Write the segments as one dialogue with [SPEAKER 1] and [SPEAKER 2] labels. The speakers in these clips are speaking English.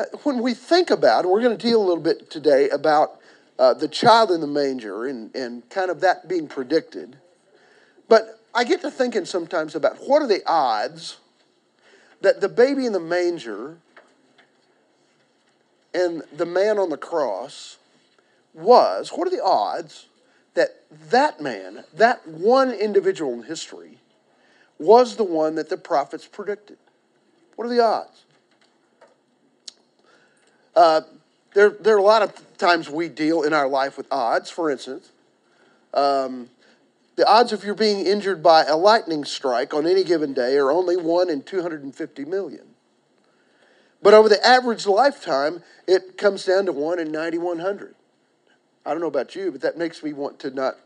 [SPEAKER 1] uh, when we think about, we're going to deal a little bit today about uh, the child in the manger and, and kind of that being predicted. But I get to thinking sometimes about what are the odds that the baby in the manger and the man on the cross was, what are the odds that that man, that one individual in history, was the one that the prophets predicted? What are the odds? Uh, there, there are a lot of times we deal in our life with odds. For instance, um, the odds of you being injured by a lightning strike on any given day are only 1 in 250 million. But over the average lifetime, it comes down to 1 in 9,100. I don't know about you, but that makes me want to not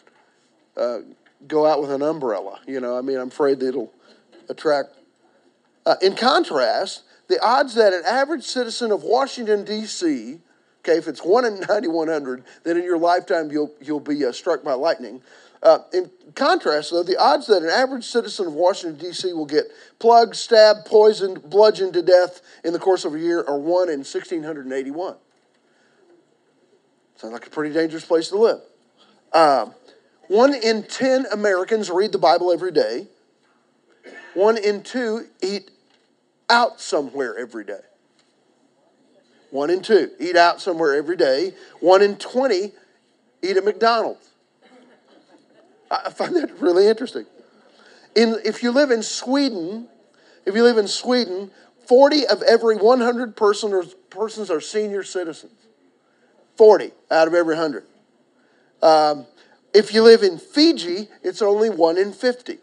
[SPEAKER 1] uh, go out with an umbrella. You know, I mean, I'm afraid that it'll attract. Uh, in contrast, the odds that an average citizen of Washington, D.C., okay, if it's 1 in 9,100, then in your lifetime you'll, you'll be uh, struck by lightning. Uh, in contrast, though, the odds that an average citizen of Washington, D.C. will get plugged, stabbed, poisoned, bludgeoned to death in the course of a year are 1 in 1,681. Sounds like a pretty dangerous place to live. Uh, one in 10 Americans read the Bible every day. One in two eat out somewhere every day. One in two eat out somewhere every day. One in 20 eat at McDonald's. I find that really interesting. In, if you live in Sweden, if you live in Sweden, 40 of every 100 person or, persons are senior citizens. 40 out of every 100. Um, if you live in Fiji, it's only 1 in 50.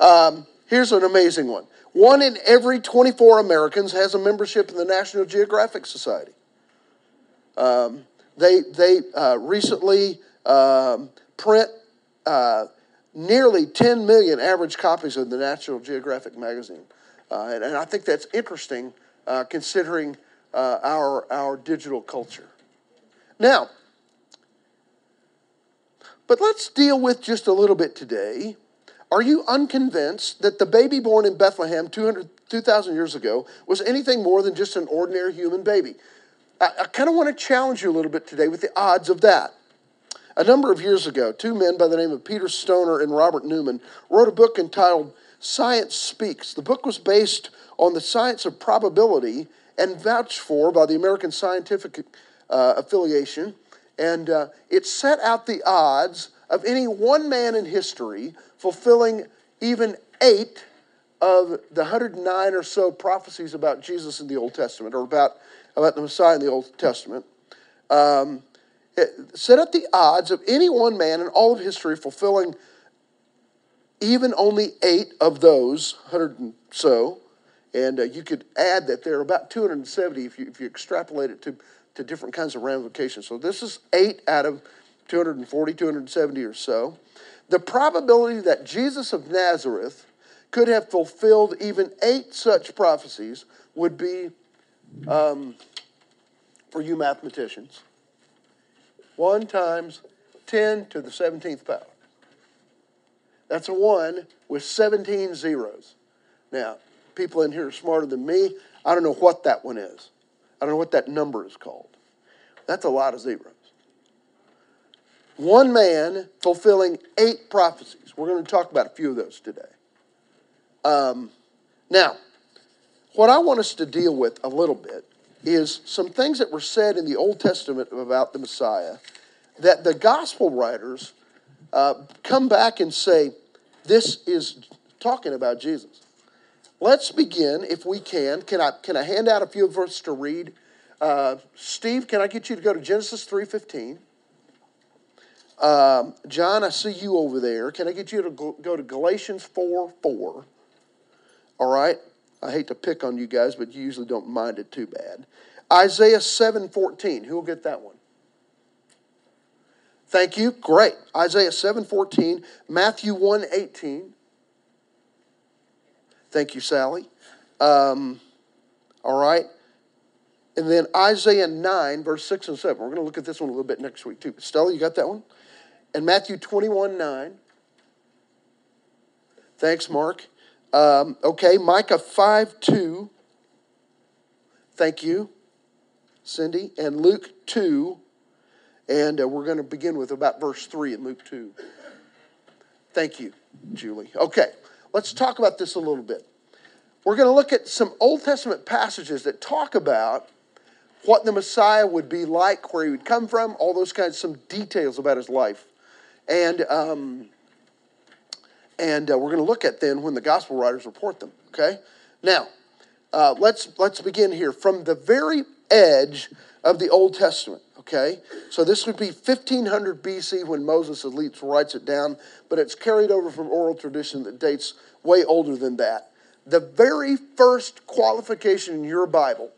[SPEAKER 1] Um, here's an amazing one one in every 24 Americans has a membership in the National Geographic Society. Um, they they uh, recently um, print uh, nearly 10 million average copies of the National Geographic magazine. Uh, and, and, I think that's interesting uh, considering uh, our, our digital culture. Now, but let's deal with just a little bit today. Are you unconvinced that the baby born in Bethlehem 200, 2,000 years ago was anything more than just an ordinary human baby? I, I kind of want to challenge you a little bit today with the odds of that. A number of years ago, two men by the name of Peter Stoner and Robert Newman wrote a book entitled Science Speaks. The book was based on the science of probability and vouched for by the American Scientific uh, Affiliation. And uh, it set out the odds of any one man in history fulfilling even eight of the 109 or so prophecies about Jesus in the Old Testament, or about, about the Messiah in the Old Testament. Um, set up the odds of any one man in all of history fulfilling even only eight of those, 100 and so. And uh, you could add that there are about 270 if you, if you extrapolate it to, to different kinds of ramifications. So this is eight out of 240, 270 or so. The probability that Jesus of Nazareth could have fulfilled even eight such prophecies would be, um, for you mathematicians, 1 times 10 to the 17th power. That's a 1 with 17 zeros. Now, people in here are smarter than me. I don't know what that one is. I don't know what that number is called. That's a lot of zeros. One man fulfilling eight prophecies. We're going to talk about a few of those today. Um, now, what I want us to deal with a little bit is some things that were said in the Old Testament about the Messiah that the gospel writers uh, come back and say, this is talking about Jesus. Let's begin, if we can. Can I, can I hand out a few verses to read? Uh, Steve, can I get you to go to Genesis 3.15? Um, John, I see you over there. Can I get you to go to Galatians 4 4? All right? I hate to pick on you guys, but you usually don't mind it too bad. Isaiah 7:14. Who will get that one? Thank you. Great. Isaiah 7:14, Matthew 1:18. Thank you, Sally. Um, all right. And then Isaiah 9, verse 6 and 7. We're going to look at this one a little bit next week, too. Stella, you got that one? And Matthew 21, 9. Thanks, Mark. Um, okay, Micah 5 2. Thank you, Cindy. And Luke 2, and uh, we're going to begin with about verse 3 in Luke 2. Thank you, Julie. Okay, let's talk about this a little bit. We're going to look at some Old Testament passages that talk about what the Messiah would be like, where he would come from, all those kinds, some details about his life. And, um, and uh, we're going to look at then when the gospel writers report them, okay? Now, uh, let's, let's begin here. From the very edge of the Old Testament, okay? So this would be 1500 BC when Moses at least writes it down, but it's carried over from oral tradition that dates way older than that. The very first qualification in your Bible,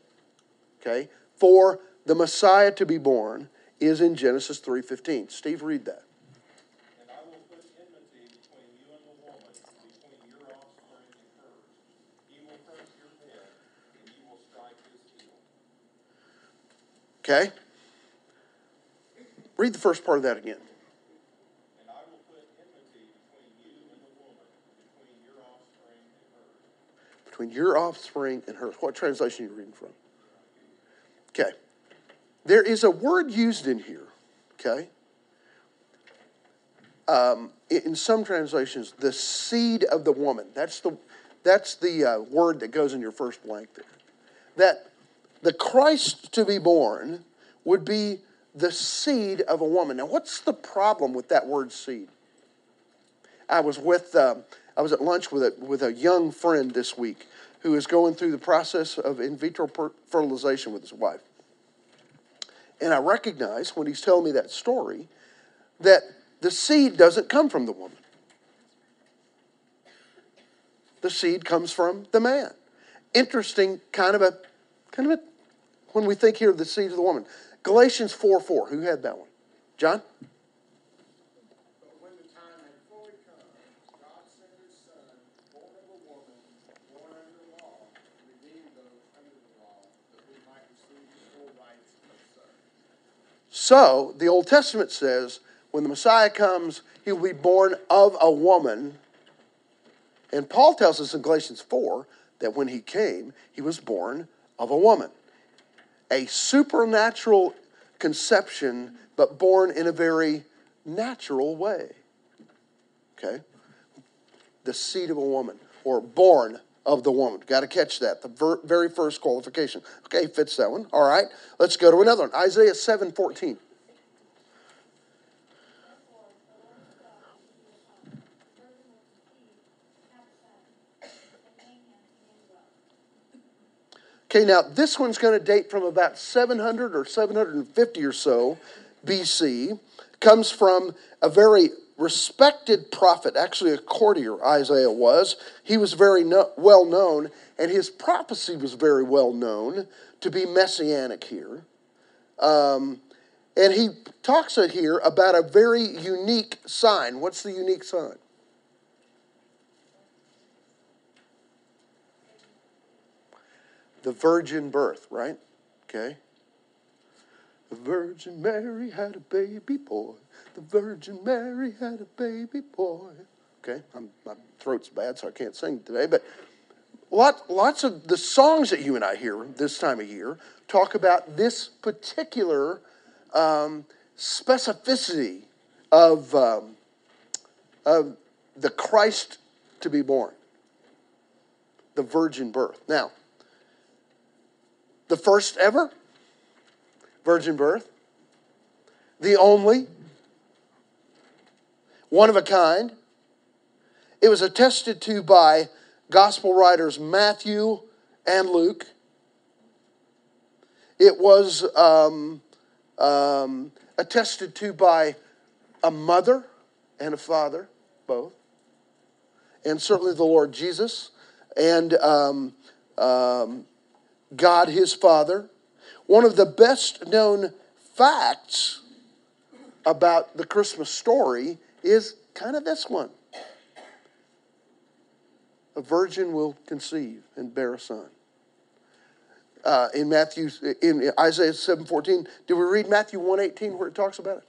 [SPEAKER 1] okay, for the Messiah to be born is in Genesis 3:15. Steve, read that.
[SPEAKER 2] And I will put enmity between you and the woman, between your offspring and hers. He will crush your head, and you will strike his heel.
[SPEAKER 1] Okay? Read the first part of that again.
[SPEAKER 2] And I will put enmity between you and the woman, between your offspring and hers.
[SPEAKER 1] Between your offspring and hers. What translation are you reading from? Okay. There is a word used in here, okay? Um, in some translations, the seed of the woman. That's the, that's the uh, word that goes in your first blank there. That the Christ to be born would be the seed of a woman. Now, what's the problem with that word seed? I was with, uh, I was at lunch with a, with a young friend this week who is going through the process of in vitro fertilization with his wife. And I recognize when he's telling me that story that the seed doesn't come from the woman. The seed comes from the man. Interesting kind of a kind of a when we think here of the seed of the woman. Galatians 4 4. Who had that one? John? So the Old Testament says when the Messiah comes, he will be born of a woman. And Paul tells us in Galatians 4 that when he came, he was born of a woman. A supernatural conception, but born in a very natural way. Okay? The seed of a woman, or born of the woman. Got to catch that. The ver- very first qualification. Okay, fits that one. All right. Let's go to another one. Isaiah 7 14. Okay, now this one's going to date from about 700 or 750 or so BC. Comes from a very respected prophet, actually a courtier, Isaiah was. He was very no, well known, and his prophecy was very well known to be messianic here. Um, and he talks here about a very unique sign. What's the unique sign? The virgin birth, right? Okay. The Virgin Mary had a baby boy. The Virgin Mary had a baby boy. Okay, I'm, my throat's bad, so I can't sing today. But lot, lots of the songs that you and I hear this time of year talk about this particular um, specificity of, um, of the Christ to be born, the virgin birth. Now, the first ever virgin birth, the only, one of a kind. It was attested to by gospel writers Matthew and Luke. It was um, um, attested to by a mother and a father, both, and certainly the Lord Jesus and um, um God his Father. One of the best known facts about the Christmas story is kind of this one a virgin will conceive and bear a son. Uh, in Matthew, in Isaiah 7:14, did we read Matthew 1:18 where it talks about it?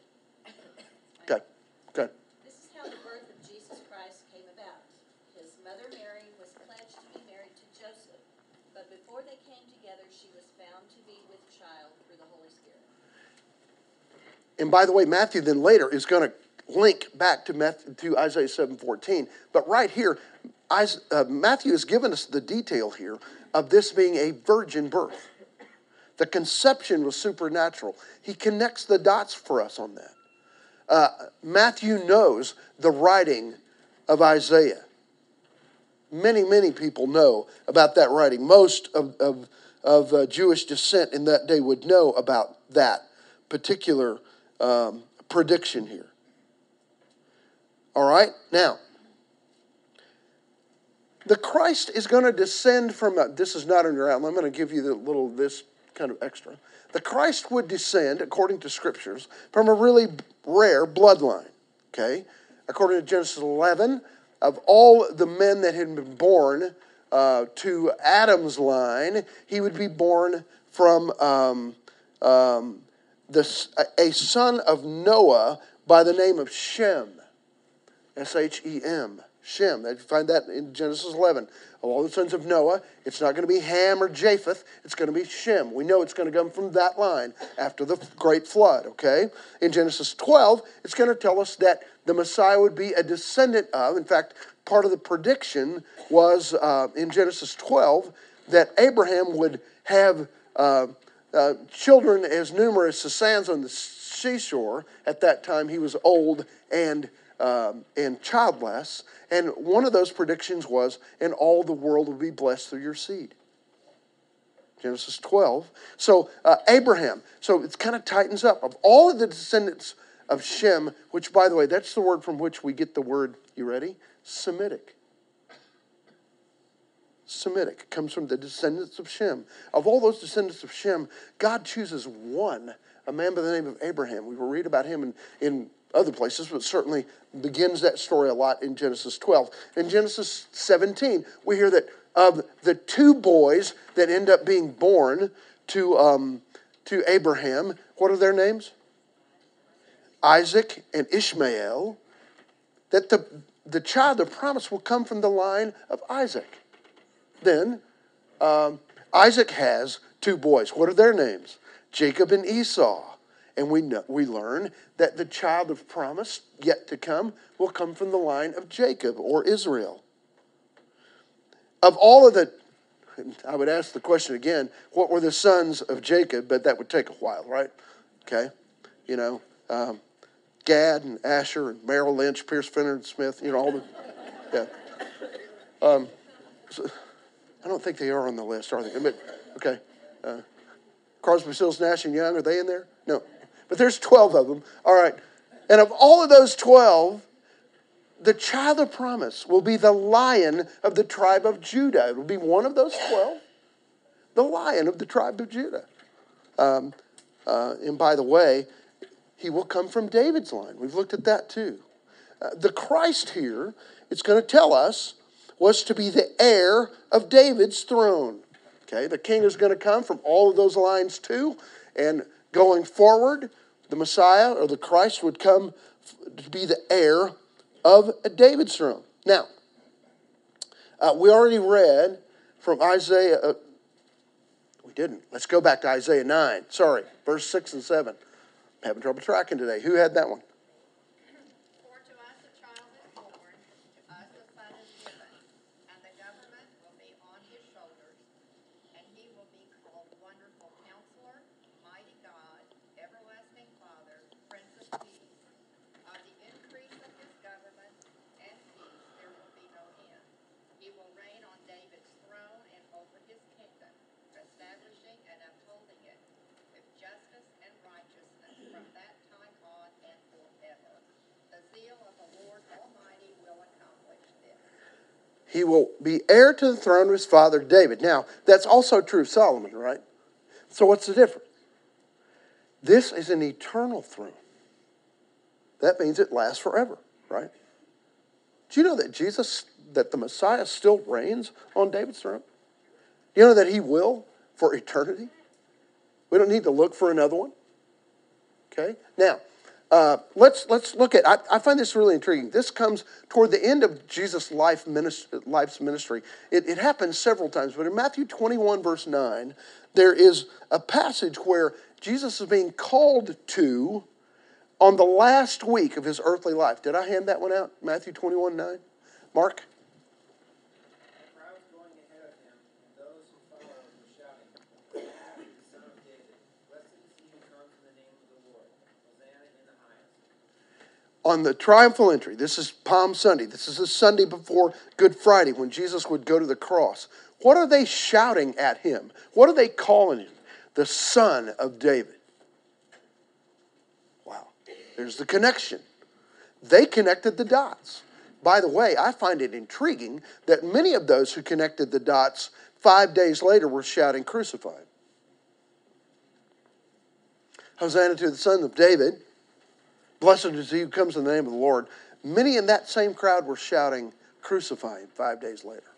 [SPEAKER 1] Okay, okay.
[SPEAKER 3] This is how the birth of Jesus Christ came about. His mother Mary was pledged to be married to Joseph, but before they came came together, she was found to be with child through the Holy Spirit.
[SPEAKER 1] And by the way, Matthew then later is going to link back to, Matthew, to Isaiah 7.14. But right here, uh, Matthew has given us the detail here of this being a virgin birth. The conception was supernatural. He connects the dots for us on that. Uh, Matthew knows the writing of Isaiah. Many, many people know about that writing. Most of, of, of uh, Jewish descent in that day would know about that particular um, prediction here. All right? Now, the Christ is going to descend from, a, this is not in your outline, I'm going to give you the little, this kind of extra. The Christ would descend, according to scriptures, from a really rare bloodline. Okay? According to Genesis 11, of all the men that had been born uh, to Adam's line, he would be born from um, um, the, a son of Noah by the name of Shem. S H E M. Shem. You find that in Genesis 11. Of all the sons of Noah, it's not going to be Ham or Japheth. It's going to be Shem. We know it's going to come from that line after the great flood, okay? In Genesis 12, it's going to tell us that the Messiah would be a descendant of, in fact, part of the prediction was uh, in Genesis 12 that Abraham would have uh, uh, children as numerous as sands on the seashore. At that time, he was old and um, and childless. And one of those predictions was, and all the world will be blessed through your seed. Genesis 12. So, uh, Abraham. So, it kind of tightens up. Of all of the descendants of Shem, which, by the way, that's the word from which we get the word, you ready? Semitic. Semitic comes from the descendants of Shem. Of all those descendants of Shem, God chooses one, a man by the name of Abraham. We will read about him in, in other places, but certainly begins that story a lot in Genesis 12. In Genesis 17, we hear that of the two boys that end up being born to, um, to Abraham, what are their names? Isaac and Ishmael, that the, the child of promise will come from the line of Isaac. Then um, Isaac has two boys. What are their names? Jacob and Esau. And we, know, we learn that the child of promise yet to come will come from the line of Jacob or Israel. Of all of the, I would ask the question again what were the sons of Jacob? But that would take a while, right? Okay. You know, um, Gad and Asher and Merrill Lynch, Pierce Fenner and Smith, you know, all the, yeah. Um, so, I don't think they are on the list, are they? Okay. Uh, Crosby, Nash, and Young, are they in there? No. But there's 12 of them. All right. And of all of those 12, the child of promise will be the lion of the tribe of Judah. It will be one of those 12, the lion of the tribe of Judah. Um, uh, and by the way, he will come from David's line. We've looked at that too. Uh, the Christ here, it's going to tell us, was to be the heir of David's throne. Okay, the king is going to come from all of those lines too. And going forward, the Messiah or the Christ would come to be the heir of David's throne. Now, uh, we already read from Isaiah. Uh, we didn't. Let's go back to Isaiah 9. Sorry, verse 6 and 7. I'm having trouble tracking today. Who had that one?
[SPEAKER 4] For to us a child is born, to us a son is given, and the government will be on his shoulders, and he will be called Wonderful Counselor, Mighty God, Everlasting Father, Prince of Peace. Of the increase of his government and peace there will be no end. He will reign on David's throne and over his kingdom, establishing and upholding it with justice and righteousness from that time on and forever. The zeal of the Lord Almighty will accomplish this.
[SPEAKER 1] He will be heir to the throne of his father David. Now, that's also true of Solomon, right? So, what's the difference? This is an eternal throne. That means it lasts forever, right? Do you know that Jesus, that the Messiah still reigns on David's throne? Do you know that he will for eternity? We don't need to look for another one. Okay? Now, Uh, let's let's look at. I, I find this really intriguing. This comes toward the end of Jesus' life ministry, life's ministry. It, it happens several times, but in Matthew 21 verse 9, there is a passage where Jesus is being called to on the last week of his earthly life. Did I hand that one out? Matthew 21 9. Mark.
[SPEAKER 5] The crowds going ahead of him, and those who followed were shouting, Hosanna to the Son of David. Blessed is he who comes in the name of the Lord. Hosanna in the highest.
[SPEAKER 1] On the triumphal entry, this is Palm Sunday. This is the Sunday before Good Friday when Jesus would go to the cross. What are they shouting at him? What are they calling him? The Son of David. Wow. There's the connection. They connected the dots. By the way, I find it intriguing that many of those who connected the dots five days later were shouting, Crucified. Hosanna to the Son of David. Blessed is he who comes in the name of the Lord. Many in that same crowd were shouting, Crucify him five days later.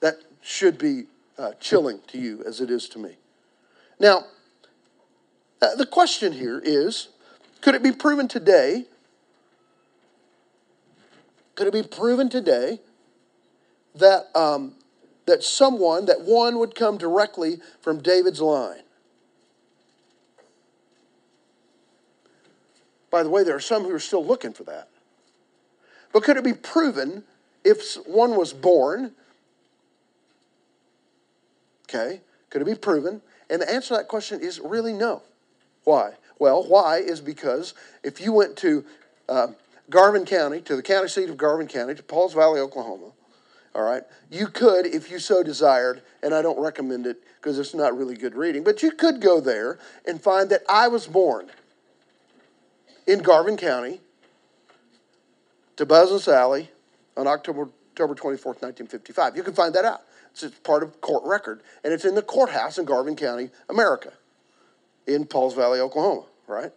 [SPEAKER 1] That should be uh, chilling to you as it is to me. Now, uh, the question here is could it be proven today? Could it be proven today that, um, that someone, that one would come directly from David's line? By the way, there are some who are still looking for that. But could it be proven if one was born? Okay, could it be proven? And the answer to that question is really no. Why? Well, why is because if you went to uh, Garvin County, to the county seat of Garvin County, to Pauls Valley, Oklahoma, all right, you could, if you so desired, and I don't recommend it because it's not really good reading, but you could go there and find that I was born in Garvin County to Buzz and Sally on October, October 24th, 1955. You can find that out. It's part of court record, and it's in the courthouse in Garvin County, America, in Pauls Valley, Oklahoma, right?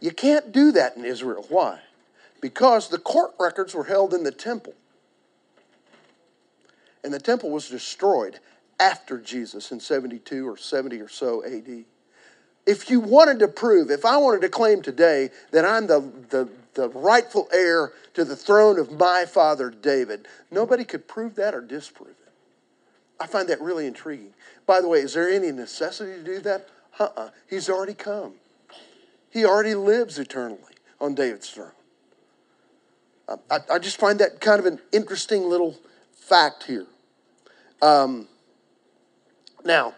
[SPEAKER 1] You can't do that in Israel. Why? Because the court records were held in the temple. And the temple was destroyed after Jesus in 72 or 70 or so AD if you wanted to prove, if I wanted to claim today that I'm the, the, the, rightful heir to the throne of my father David, nobody could prove that or disprove it. I find that really intriguing. By the way, is there any necessity to do that? Uh uh-uh. uh He's already come, he already lives eternally on David's throne. I, I just find that kind of an interesting little fact here. Um, now,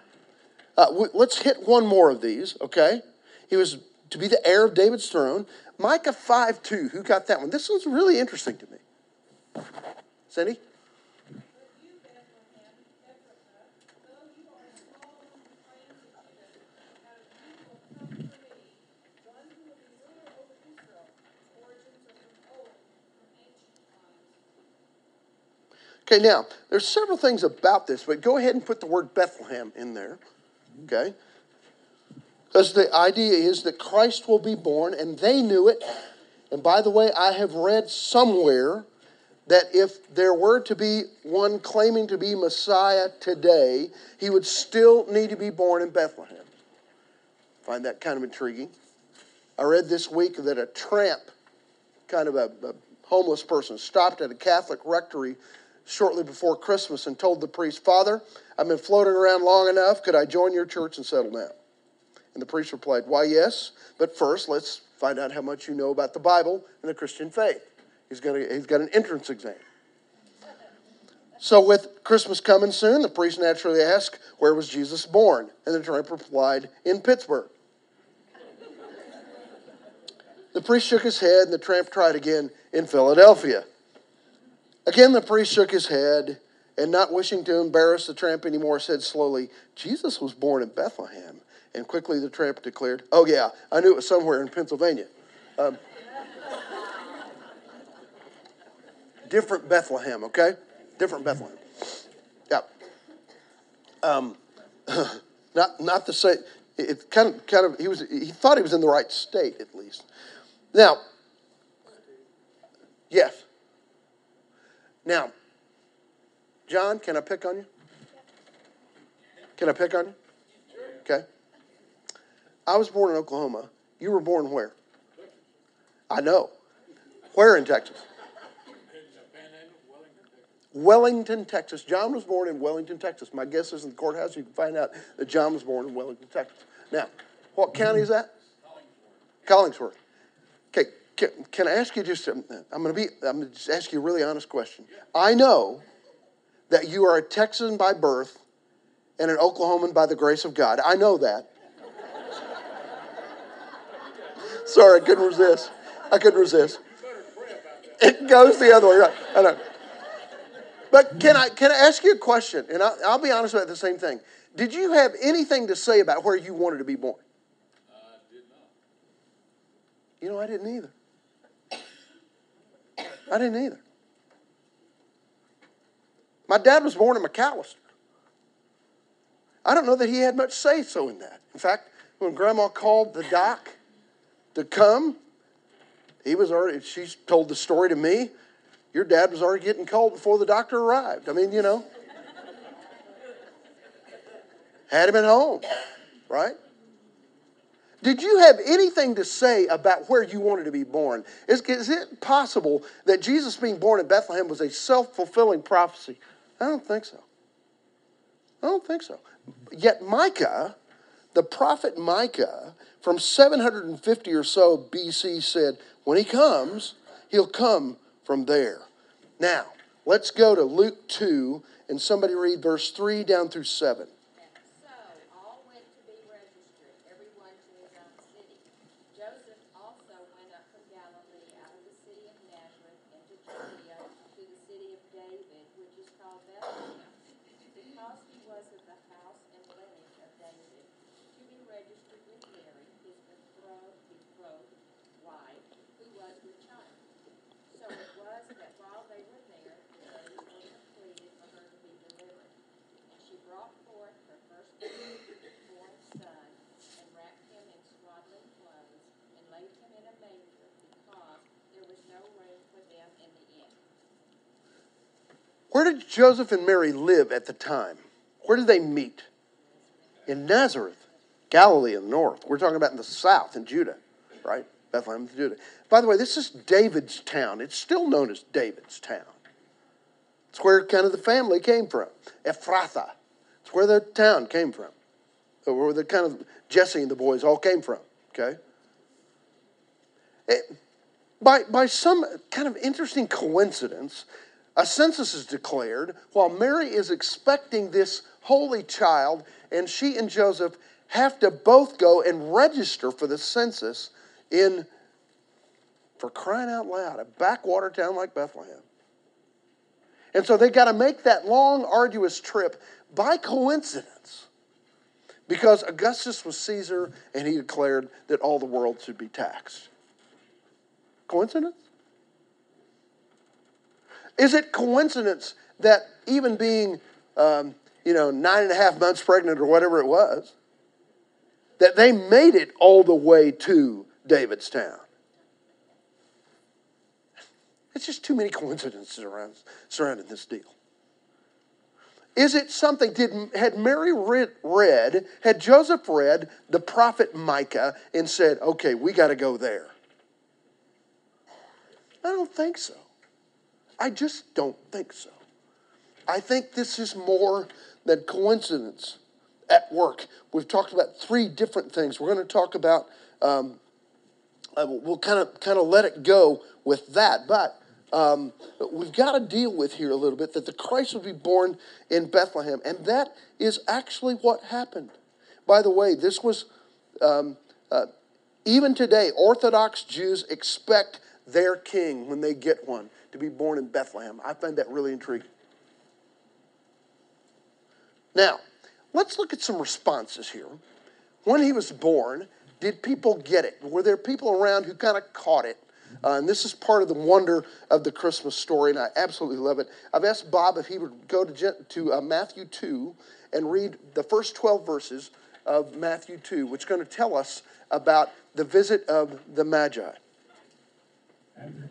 [SPEAKER 1] uh, w- let's hit one more of these, okay? He was to be the heir of David's throne. Micah 5 2, who got that one? This one's really interesting to me. Cindy? Okay, now, there's several things about this, but go ahead and put the word Bethlehem in there. Okay? Because the idea is that Christ will be born, and they knew it. And by the way, I have read somewhere that if there were to be one claiming to be Messiah today, he would still need to be born in Bethlehem. Find that kind of intriguing. I read this week that a tramp, kind of a, a homeless person, stopped at a Catholic rectory shortly before Christmas and told the priest, Father, I've been floating around long enough. Could I join your church and settle down? And the priest replied, Why, yes, but first let's find out how much you know about the Bible and the Christian faith. He's got, a, he's got an entrance exam. So, with Christmas coming soon, the priest naturally asked, Where was Jesus born? And the tramp replied, In Pittsburgh. the priest shook his head, and the tramp tried again, In Philadelphia. Again, the priest shook his head and, not wishing to embarrass the tramp anymore, said slowly, Jesus was born in Bethlehem. And quickly the tramp declared, Oh, yeah, I knew it was somewhere in Pennsylvania. Um, different Bethlehem, okay? Different Bethlehem. Yeah. Um, not, not the same. It kind of, kind of, he was, he thought he was in the right state at least. Now, yes. Now, John, can I pick on you? Can I pick on you? Okay. I was born in Oklahoma, You were born where? I know. Where in Texas? Wellington, Texas. John was born in Wellington, Texas. My guess is in the courthouse you can find out that John was born in Wellington, Texas. Now, what county is that? Collingsworth. Okay, can, can I ask you just? I'm going to be. I'm going to just ask you a really honest question. I know that you are a Texan by birth and an Oklahoman by the grace of God. I know that. Sorry, I couldn't resist. I couldn't resist. It goes the other way, right? I know. But can I can I ask you a question? And I'll, I'll be honest about the same thing. Did you have anything to say about where you wanted to be born? Uh, did not. You know, I didn't either. I didn't either. My dad was born in McAlester. I don't know that he had much say so in that. In fact, when Grandma called the doc to come, he was already. She told the story to me. Your dad was already getting called before the doctor arrived. I mean, you know, had him at home, right? Did you have anything to say about where you wanted to be born? Is, is it possible that Jesus being born in Bethlehem was a self fulfilling prophecy? I don't think so. I don't think so. Yet Micah, the prophet Micah, from 750 or so BC said, when he comes, he'll come from there. Now, let's go to Luke 2 and somebody read verse 3 down through 7.
[SPEAKER 3] So all went to be registered, every one to his own city. Joseph also went up from Galilee out of the city of Nazareth into Judea to the city of David, which is called Bethlehem, because he was of the house and lineage of David, to be registered with Mary, his betrothed, betrothed wife, who was with child. So it was that while they were there, the days were completed for her to be delivered. And she brought forth her firstborn son, and wrapped him in swaddling clothes, and laid him in a manger, because there was no room for them in the inn.
[SPEAKER 1] Where did Joseph and Mary live at the time? Where did they meet? In Nazareth, Galilee in the north. We're talking about in the south, in Judah, right? Bethlehem, Judah. By the way, this is David's town. It's still known as David's town. It's where kind of the family came from. Ephrathah. It's where the town came from. Or Where the kind of Jesse and the boys all came from. Okay? It- by, by some kind of interesting coincidence, a census is declared while Mary is expecting this holy child, and she and Joseph have to both go and register for the census in, for crying out loud, a backwater town like Bethlehem. And so they got to make that long, arduous trip by coincidence because Augustus was Caesar and he declared that all the world should be taxed. Coincidence? Is it coincidence that even being, um, you know, nine and a half months pregnant or whatever it was, that they made it all the way to David's town? It's just too many coincidences around surrounding this deal. Is it something? Did had Mary read, read, had Joseph read the prophet Micah and said, "Okay, we got to go there"? I don't think so. I just don't think so. I think this is more than coincidence at work. We've talked about three different things. We're going to talk about. Um, uh, we'll kind of kind of let it go with that, but um, we've got to deal with here a little bit that the Christ would be born in Bethlehem, and that is actually what happened. By the way, this was um, uh, even today. Orthodox Jews expect their king when they get one to be born in Bethlehem. I find that really intriguing. Now, let's look at some responses here. When he was born, did people get it? Were there people around who kind of caught it? Uh, and this is part of the wonder of the Christmas story, and I absolutely love it. I've asked Bob if he would go to, to uh, Matthew 2 and read the first 12 verses of Matthew 2, which is going to tell us about the visit of the Magi.
[SPEAKER 2] After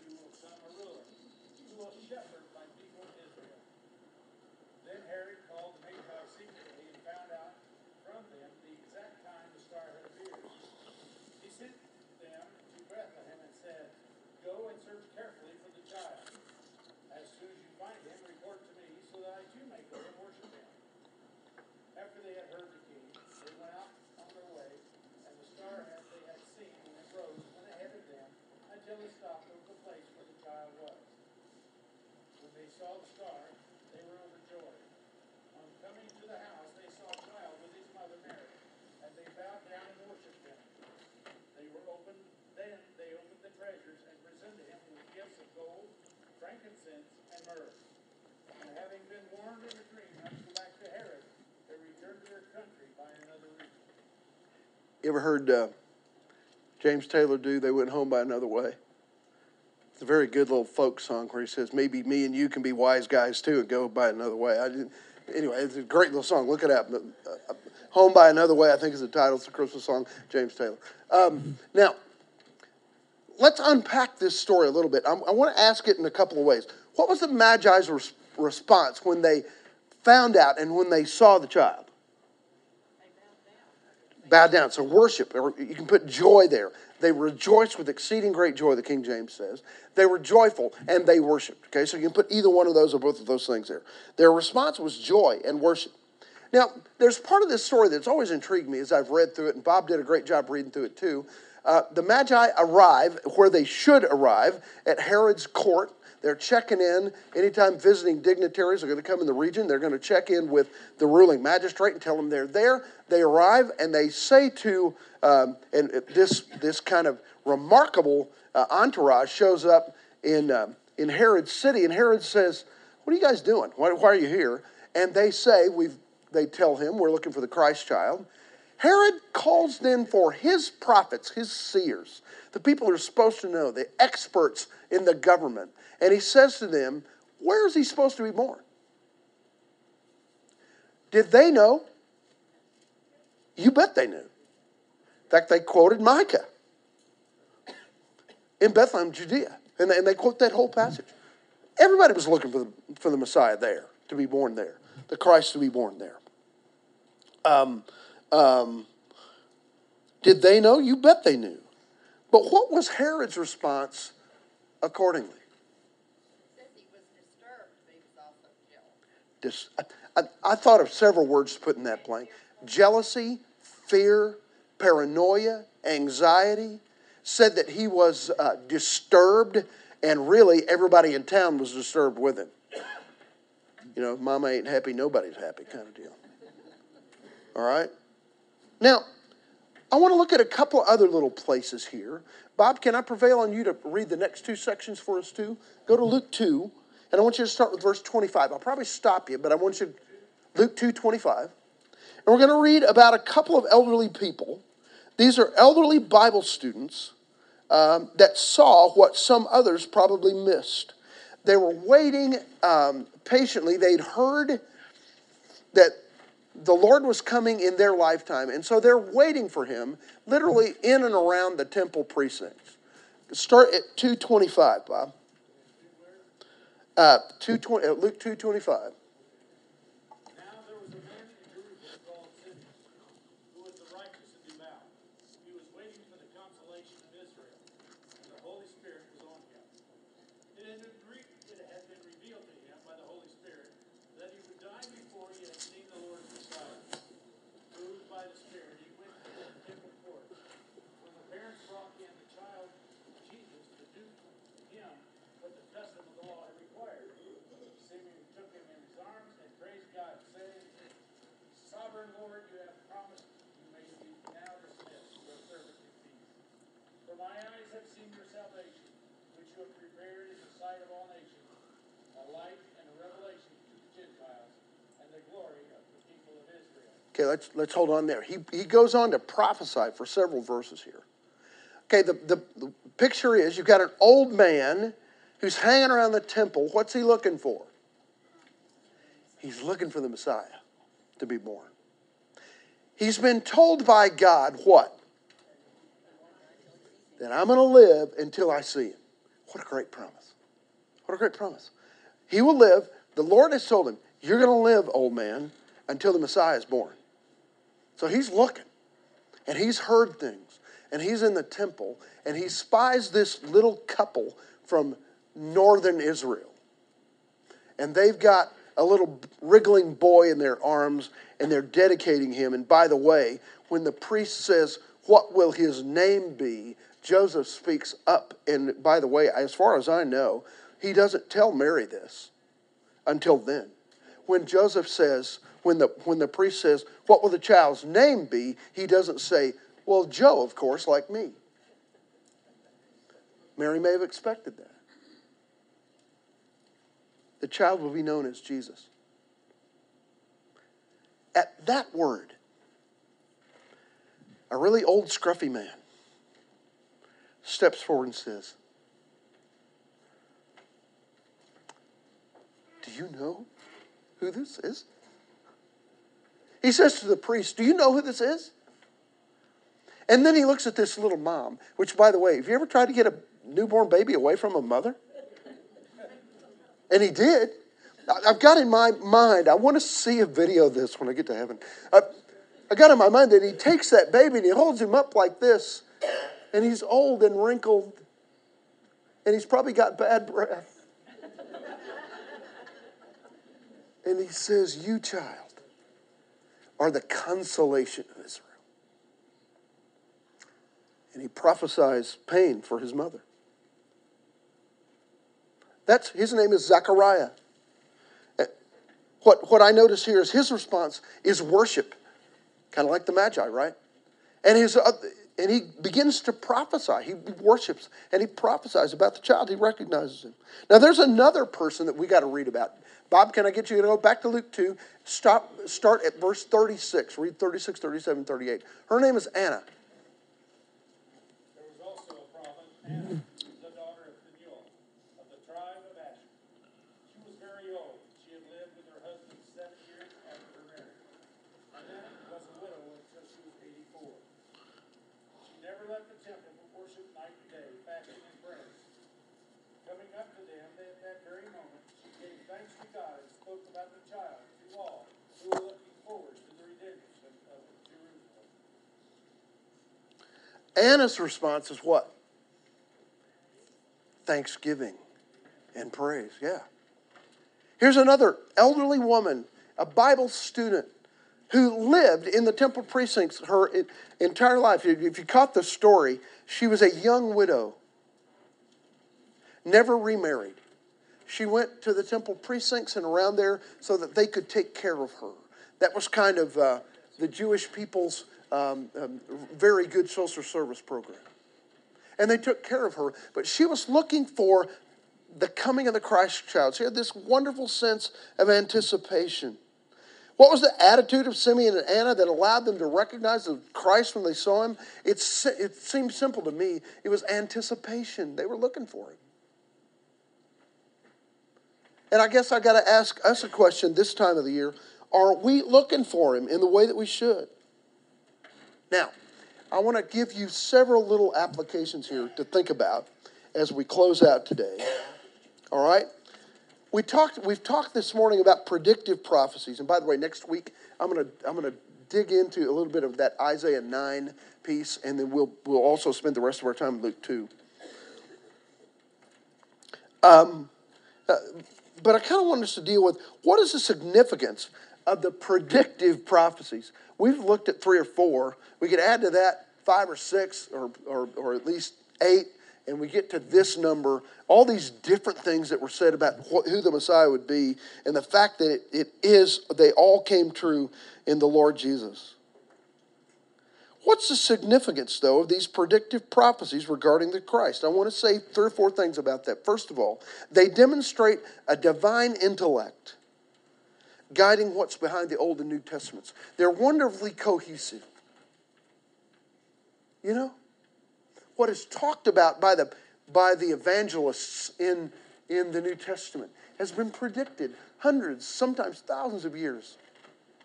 [SPEAKER 2] saw
[SPEAKER 6] the star, they were overjoyed. On coming to the house, they saw a child with his mother Mary, and they bowed down and worshipped him. They were opened, then they opened the treasures and presented him with gifts of gold, frankincense, and myrrh. And having been warned in a dream not to go back to Herod, they returned to their country by another route.
[SPEAKER 1] You ever heard uh, James Taylor do They Went Home by Another Way? It's a very good little folk song where he says, Maybe me and you can be wise guys too and go by another way. I didn't, anyway, it's a great little song. Look it up. Uh, Home by Another Way, I think, is the title. It's a Christmas song, James Taylor. Um, now, let's unpack this story a little bit. I'm, I want to ask it in a couple of ways. What was the Magi's res- response when they found out and when they saw the child? Bow down. So worship, or you can put joy there. They rejoiced with exceeding great joy, the King James says. They were joyful and they worshiped. Okay, so you can put either one of those or both of those things there. Their response was joy and worship. Now, there's part of this story that's always intrigued me as I've read through it, and Bob did a great job reading through it too. Uh, the Magi arrive where they should arrive at Herod's court. They're checking in. Anytime visiting dignitaries are going to come in the region, they're going to check in with the ruling magistrate and tell them they're there. They arrive and they say to, um, and this, this kind of remarkable uh, entourage shows up in, um, in Herod's city, and Herod says, What are you guys doing? Why, why are you here? And they say, We've they tell him, We're looking for the Christ child. Herod calls then for his prophets, his seers, the people who are supposed to know, the experts in the government. And he says to them, Where is he supposed to be born? Did they know? You bet they knew. In fact, they quoted Micah in Bethlehem, Judea. And they, and they quote that whole passage. Everybody was looking for the, for the Messiah there, to be born there, the Christ to be born there. Um, um, did they know? You bet they knew. But what was Herod's response accordingly?
[SPEAKER 4] Says he was disturbed, but he was also jealous.
[SPEAKER 1] Dis- I, I thought of several words to put in that blank jealousy, fear, paranoia, anxiety. Said that he was uh, disturbed, and really everybody in town was disturbed with him. You know, mama ain't happy, nobody's happy kind of deal. All right? Now, I want to look at a couple other little places here. Bob, can I prevail on you to read the next two sections for us too? Go to Luke 2, and I want you to start with verse 25. I'll probably stop you, but I want you to Luke 2 25. And we're going to read about a couple of elderly people. These are elderly Bible students um, that saw what some others probably missed. They were waiting um, patiently. They'd heard that the Lord was coming in their lifetime, and so they're waiting for him literally in and around the temple precincts. Start at 225, Bob. Uh, 220, uh, Luke 225.
[SPEAKER 6] Now there was a man in Jerusalem called Simeon, who was the righteous and devout. He was waiting for the consolation of Israel, and the Holy Spirit was on him. It had been, re- it had been revealed to him by the Holy Spirit that he would die before he had seen the Lord's Messiah. Moved by the Spirit, he went to the temple court. When the parents brought in the child Jesus to do him what the custom of the law had required, Simeon took him in his arms and praised God, saying, Sovereign Lord, you have promised you may be now dismissed your servant in peace. For my eyes have seen your salvation, prepared in the sight of all nations, a light and a revelation to the Gentiles, and the glory of the people of Israel.
[SPEAKER 1] Okay, let's, let's hold on there. He, he goes on to prophesy for several verses here. Okay, the, the, the picture is you've got an old man who's hanging around the temple, what's he looking for? He's looking for the Messiah to be born. He's been told by God what? That I'm going to live until I see him. What a great promise. What a great promise. He will live. The Lord has told him, You're going to live, old man, until the Messiah is born. So he's looking and he's heard things and he's in the temple and he spies this little couple from northern Israel. And they've got a little wriggling boy in their arms and they're dedicating him. And by the way, when the priest says, What will his name be? Joseph speaks up. And by the way, as far as I know, he doesn't tell Mary this until then. When Joseph says, when the, when the priest says, What will the child's name be? he doesn't say, Well, Joe, of course, like me. Mary may have expected that. The child will be known as Jesus. At that word, a really old, scruffy man steps forward and says, Do you know who this is? He says to the priest, Do you know who this is? And then he looks at this little mom, which, by the way, have you ever tried to get a newborn baby away from a mother? And he did. I've got in my mind, I want to see a video of this when I get to heaven. I, I got in my mind that he takes that baby and he holds him up like this, and he's old and wrinkled, and he's probably got bad breath. And he says, You, child, are the consolation of Israel. And he prophesies pain for his mother. That's his name is Zechariah. Uh, What, what I notice here is his response is worship, kind of like the Magi, right? And his uh, and he begins to prophesy. He worships and he prophesies about the child. He recognizes him. Now, there's another person that we got to read about. Bob, can I get you to go back to Luke 2? Stop, start at verse 36. Read 36, 37, 38. Her name is Anna.
[SPEAKER 6] There was also a prophet, Anna, the daughter of Phanuel, of the tribe of Asher. She was very old. She had lived with her husband seven years after her marriage. Anna was a widow until she was eighty-four. She never left the temple but worshiped night and day, fasting and praying. Coming up to them at that very moment, she gave thanks to God and spoke about the child all who were looking forward to the redemption of Jerusalem.
[SPEAKER 1] Anna's response is what? Thanksgiving and praise. Yeah. Here's another elderly woman, a Bible student, who lived in the temple precincts her entire life. If if you caught the story, she was a young widow, never remarried. She went to the temple precincts and around there so that they could take care of her. That was kind of uh, the Jewish people's um, um, very good social service program. And they took care of her, but she was looking for the coming of the Christ child. She had this wonderful sense of anticipation. What was the attitude of Simeon and Anna that allowed them to recognize the Christ when they saw him? It's, it seemed simple to me. It was anticipation. They were looking for him. And I guess I got to ask us a question this time of the year. Are we looking for him in the way that we should? Now, I want to give you several little applications here to think about as we close out today. All right? We talked we've talked this morning about predictive prophecies. And by the way, next week I'm going to I'm going to dig into a little bit of that Isaiah 9 piece and then we'll we'll also spend the rest of our time in Luke 2. Um, uh, but I kind of want us to deal with what is the significance of the predictive prophecies. We've looked at three or four. We could add to that five or six or, or, or at least eight, and we get to this number. All these different things that were said about wh- who the Messiah would be, and the fact that it, it is, they all came true in the Lord Jesus. What's the significance, though, of these predictive prophecies regarding the Christ? I want to say three or four things about that. First of all, they demonstrate a divine intellect guiding what's behind the Old and New Testaments. They're wonderfully cohesive. You know? What is talked about by the, by the evangelists in in the New Testament has been predicted hundreds, sometimes thousands of years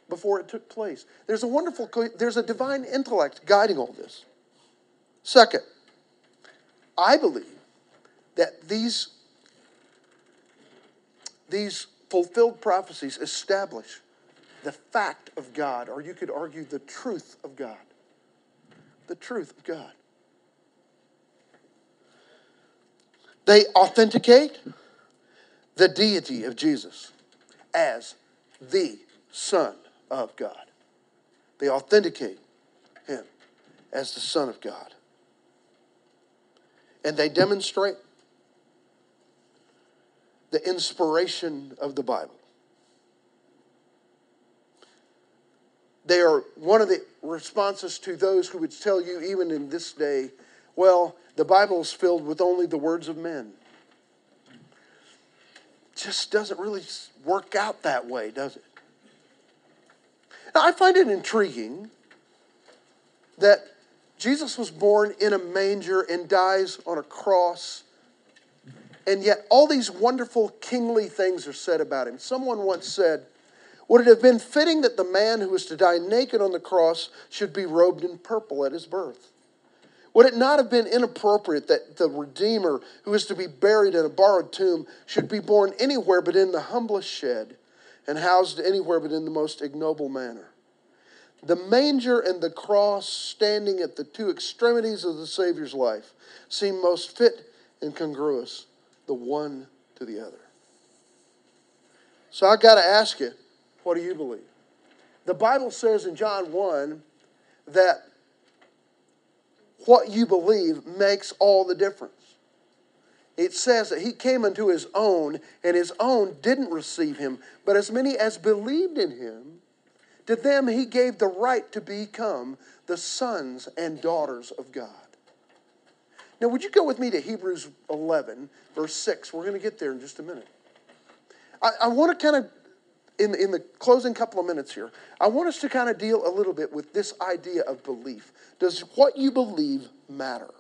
[SPEAKER 1] before it took place. There's a wonderful, there's a divine intellect guiding all this. Second, I believe that these, these fulfilled prophecies establish the fact of God, or you could argue the truth of God. The truth of God. They authenticate the deity of Jesus as the Son of God. They authenticate him as the Son of God. And they demonstrate the inspiration of the Bible. They are one of the responses to those who would tell you, even in this day, well, the Bible is filled with only the words of men. Just doesn't really work out that way, does it? Now, I find it intriguing that Jesus was born in a manger and dies on a cross, and yet all these wonderful kingly things are said about him. Someone once said, Would it have been fitting that the man who was to die naked on the cross should be robed in purple at his birth? Would it not have been inappropriate that the Redeemer, who is to be buried in a borrowed tomb, should be born anywhere but in the humblest shed and housed anywhere but in the most ignoble manner? The manger and the cross, standing at the two extremities of the Savior's life, seem most fit and congruous, the one to the other. So I've got to ask you, what do you believe? The Bible says in John 1 that what you believe makes all the difference. It says that he came unto his own, and his own didn't receive him, but as many as believed in him, to them he gave the right to become the sons and daughters of God. Now, would you go with me to Hebrews 11, verse 6? We're going to get there in just a minute. I, I want to kind of, in, in the closing couple of minutes here, I want us to kind of deal a little bit with this idea of belief. Does what you believe matter?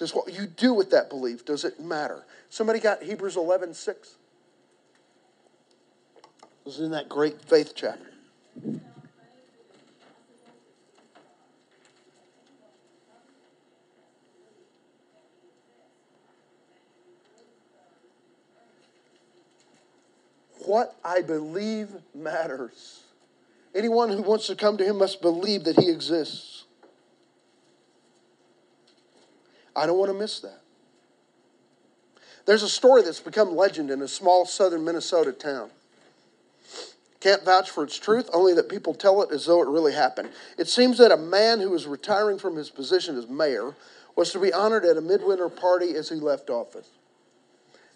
[SPEAKER 1] Does what you do with that belief, does it matter? Somebody got Hebrews 11, 6? This is in that great faith chapter. What I believe matters. Anyone who wants to come to him must believe that he exists. I don't want to miss that. There's a story that's become legend in a small southern Minnesota town. Can't vouch for its truth, only that people tell it as though it really happened. It seems that a man who was retiring from his position as mayor was to be honored at a midwinter party as he left office.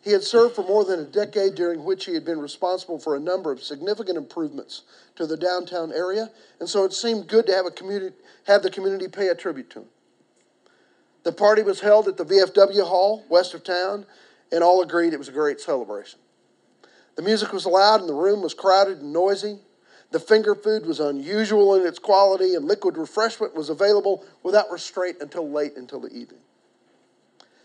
[SPEAKER 1] He had served for more than a decade, during which he had been responsible for a number of significant improvements to the downtown area, and so it seemed good to have, a community, have the community pay a tribute to him. The party was held at the VFW Hall west of town, and all agreed it was a great celebration. The music was loud, and the room was crowded and noisy. The finger food was unusual in its quality, and liquid refreshment was available without restraint until late until the evening.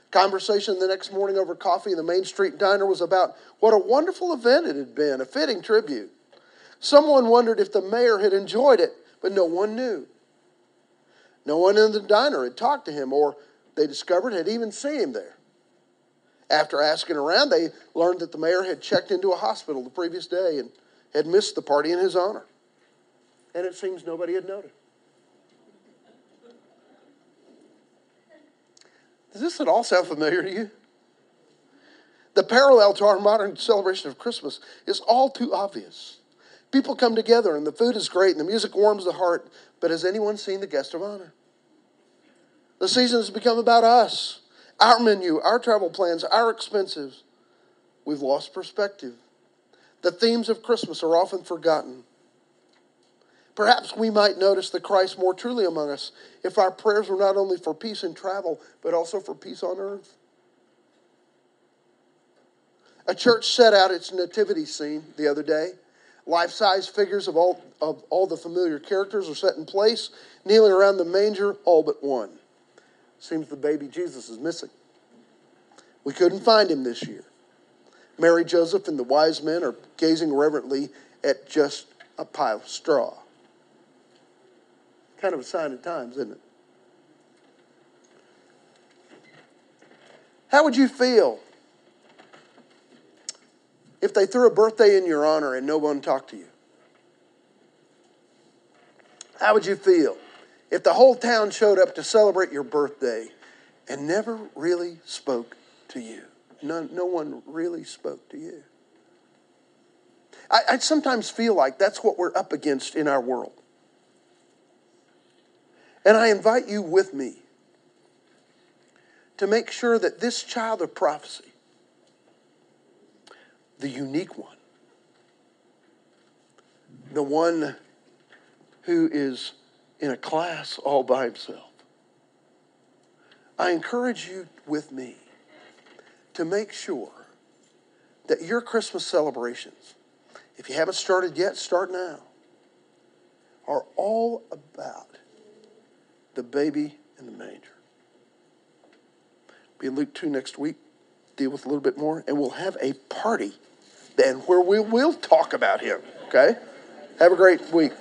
[SPEAKER 1] Conversation the next morning over coffee in the Main Street diner was about what a wonderful event it had been, a fitting tribute. Someone wondered if the mayor had enjoyed it, but no one knew. No one in the diner had talked to him, or they discovered had even seen him there. After asking around, they learned that the mayor had checked into a hospital the previous day and had missed the party in his honor. And it seems nobody had noticed. Does this at all sound familiar to you? The parallel to our modern celebration of Christmas is all too obvious. People come together and the food is great and the music warms the heart, but has anyone seen the guest of honor? The season has become about us, our menu, our travel plans, our expenses. We've lost perspective. The themes of Christmas are often forgotten. Perhaps we might notice the Christ more truly among us if our prayers were not only for peace in travel, but also for peace on earth. A church set out its nativity scene the other day. Life size figures of all, of all the familiar characters are set in place, kneeling around the manger, all but one. Seems the baby Jesus is missing. We couldn't find him this year. Mary, Joseph, and the wise men are gazing reverently at just a pile of straw. Kind of a sign of times, isn't it? How would you feel if they threw a birthday in your honor and no one talked to you? How would you feel if the whole town showed up to celebrate your birthday and never really spoke to you? No, no one really spoke to you. I, I sometimes feel like that's what we're up against in our world. And I invite you with me to make sure that this child of prophecy, the unique one, the one who is in a class all by himself, I encourage you with me to make sure that your Christmas celebrations, if you haven't started yet, start now, are all about the baby in the manger. Be in Luke 2 next week, deal with a little bit more, and we'll have a party then where we will talk about him. Okay? Have a great week.